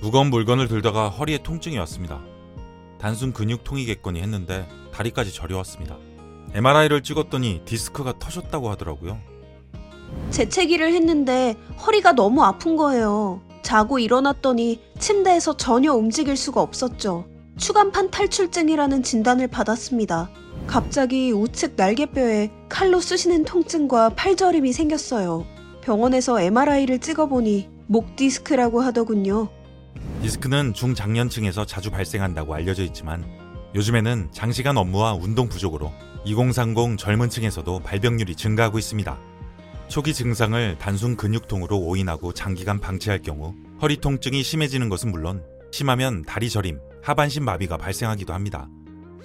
무거운 물건을 들다가 허리에 통증이 왔습니다. 단순 근육통이겠거니 했는데 다리까지 저려왔습니다. MRI를 찍었더니 디스크가 터졌다고 하더라고요. 재채기를 했는데 허리가 너무 아픈 거예요. 자고 일어났더니 침대에서 전혀 움직일 수가 없었죠. 추간판 탈출증이라는 진단을 받았습니다. 갑자기 우측 날개뼈에 칼로 쑤시는 통증과 팔저림이 생겼어요. 병원에서 MRI를 찍어보니 목 디스크라고 하더군요. 디스크는 중장년층에서 자주 발생한다고 알려져 있지만 요즘에는 장시간 업무와 운동 부족으로 2030 젊은 층에서도 발병률이 증가하고 있습니다. 초기 증상을 단순 근육통으로 오인하고 장기간 방치할 경우 허리 통증이 심해지는 것은 물론 심하면 다리 저림, 하반신 마비가 발생하기도 합니다.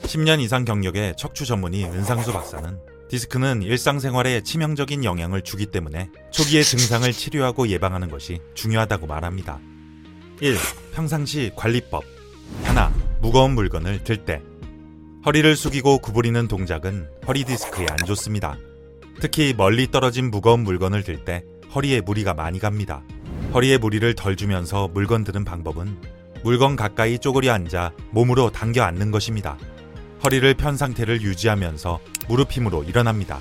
10년 이상 경력의 척추 전문의 은상수 박사는 디스크는 일상생활에 치명적인 영향을 주기 때문에 초기의 증상을 치료하고 예방하는 것이 중요하다고 말합니다. 1. 평상시 관리법. 하나, 무거운 물건을 들 때. 허리를 숙이고 구부리는 동작은 허리 디스크에 안 좋습니다. 특히 멀리 떨어진 무거운 물건을 들 때 허리에 무리가 많이 갑니다. 허리에 무리를 덜 주면서 물건 드는 방법은 물건 가까이 쪼그려 앉아 몸으로 당겨 앉는 것입니다. 허리를 편 상태를 유지하면서 무릎 힘으로 일어납니다.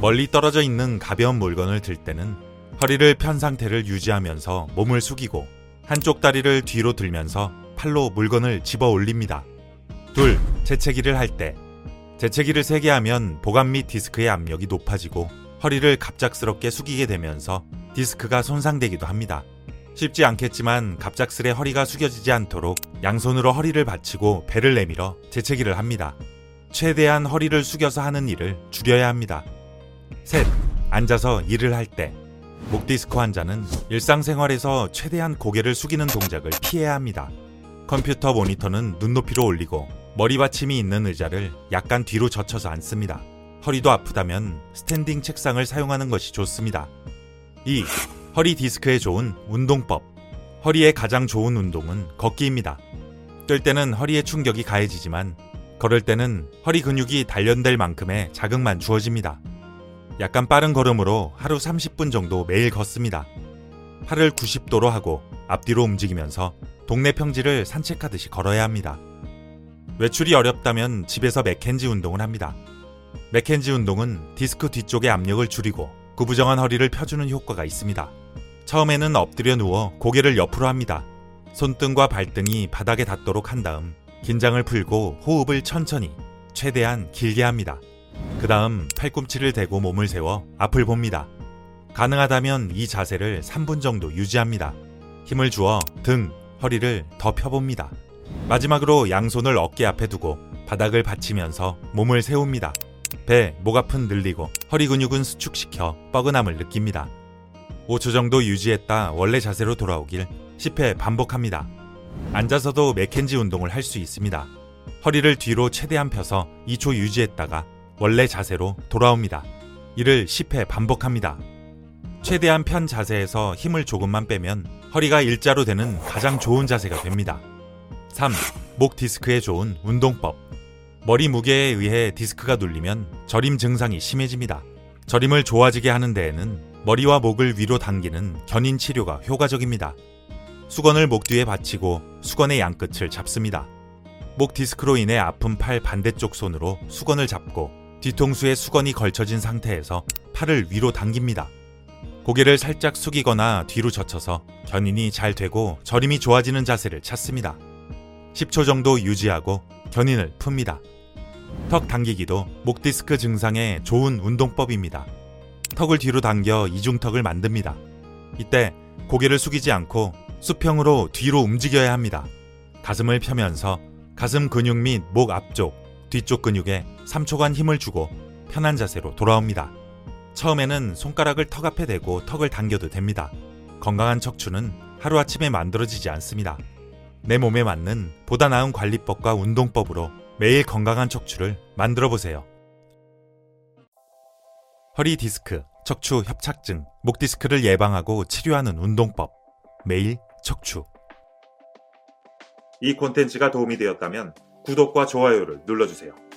멀리 떨어져 있는 가벼운 물건을 들 때는 허리를 편 상태를 유지하면서 몸을 숙이고 한쪽 다리를 뒤로 들면서 팔로 물건을 집어 올립니다. 둘, 재채기를 할 때. 재채기를 세게 하면 보관 및 디스크의 압력이 높아지고 허리를 갑작스럽게 숙이게 되면서 디스크가 손상되기도 합니다. 쉽지 않겠지만 갑작스레 허리가 숙여지지 않도록 양손으로 허리를 받치고 배를 내밀어 재채기를 합니다. 최대한 허리를 숙여서 하는 일을 줄여야 합니다. 셋, 앉아서 일을 할 때. 목 디스크 환자는 일상생활에서 최대한 고개를 숙이는 동작을 피해야 합니다. 컴퓨터 모니터는 눈높이로 올리고 머리 받침이 있는 의자를 약간 뒤로 젖혀서 앉습니다. 허리도 아프다면 스탠딩 책상을 사용하는 것이 좋습니다. 2. 허리 디스크에 좋은 운동법. 허리에 가장 좋은 운동은 걷기입니다. 뛸 때는 허리에 충격이 가해지지만 걸을 때는 허리 근육이 단련될 만큼의 자극만 주어집니다. 약간 빠른 걸음으로 하루 30분 정도 매일 걷습니다. 팔을 90도로 하고 앞뒤로 움직이면서 동네 평지를 산책하듯이 걸어야 합니다. 외출이 어렵다면 집에서 맥켄지 운동을 합니다. 맥켄지 운동은 디스크 뒤쪽의 압력을 줄이고 구부정한 허리를 펴주는 효과가 있습니다. 처음에는 엎드려 누워 고개를 옆으로 합니다. 손등과 발등이 바닥에 닿도록 한 다음 긴장을 풀고 호흡을 천천히 최대한 길게 합니다. 그 다음 팔꿈치를 대고 몸을 세워 앞을 봅니다. 가능하다면 이 자세를 3분 정도 유지합니다. 힘을 주어 등, 허리를 더 펴봅니다. 마지막으로 양손을 어깨 앞에 두고 바닥을 받치면서 몸을 세웁니다. 배, 목 앞은 늘리고 허리 근육은 수축시켜 뻐근함을 느낍니다. 5초 정도 유지했다 원래 자세로 돌아오길 10회 반복합니다. 앉아서도 맥켄지 운동을 할 수 있습니다. 허리를 뒤로 최대한 펴서 2초 유지했다가 원래 자세로 돌아옵니다. 이를 10회 반복합니다. 최대한 편 자세에서 힘을 조금만 빼면 허리가 일자로 되는 가장 좋은 자세가 됩니다. 3. 목 디스크에 좋은 운동법. 머리 무게에 의해 디스크가 눌리면 저림 증상이 심해집니다. 저림을 좋아지게 하는 데에는 머리와 목을 위로 당기는 견인 치료가 효과적입니다. 수건을 목 뒤에 받치고 수건의 양끝을 잡습니다. 목 디스크로 인해 아픈 팔 반대쪽 손으로 수건을 잡고 뒤통수에 수건이 걸쳐진 상태에서 팔을 위로 당깁니다. 고개를 살짝 숙이거나 뒤로 젖혀서 견인이 잘 되고 저림이 좋아지는 자세를 찾습니다. 10초 정도 유지하고 견인을 풉니다. 턱 당기기도 목 디스크 증상에 좋은 운동법입니다. 턱을 뒤로 당겨 이중턱을 만듭니다. 이때 고개를 숙이지 않고 수평으로 뒤로 움직여야 합니다. 가슴을 펴면서 가슴 근육 및 목 앞쪽, 뒤쪽 근육에 3초간 힘을 주고 편한 자세로 돌아옵니다. 처음에는 손가락을 턱 앞에 대고 턱을 당겨도 됩니다. 건강한 척추는 하루아침에 만들어지지 않습니다. 내 몸에 맞는 보다 나은 관리법과 운동법으로 매일 건강한 척추를 만들어 보세요. 허리 디스크, 척추 협착증, 목 디스크를 예방하고 치료하는 운동법. 매일 척추. 이 콘텐츠가 도움이 되었다면 구독과 좋아요를 눌러주세요.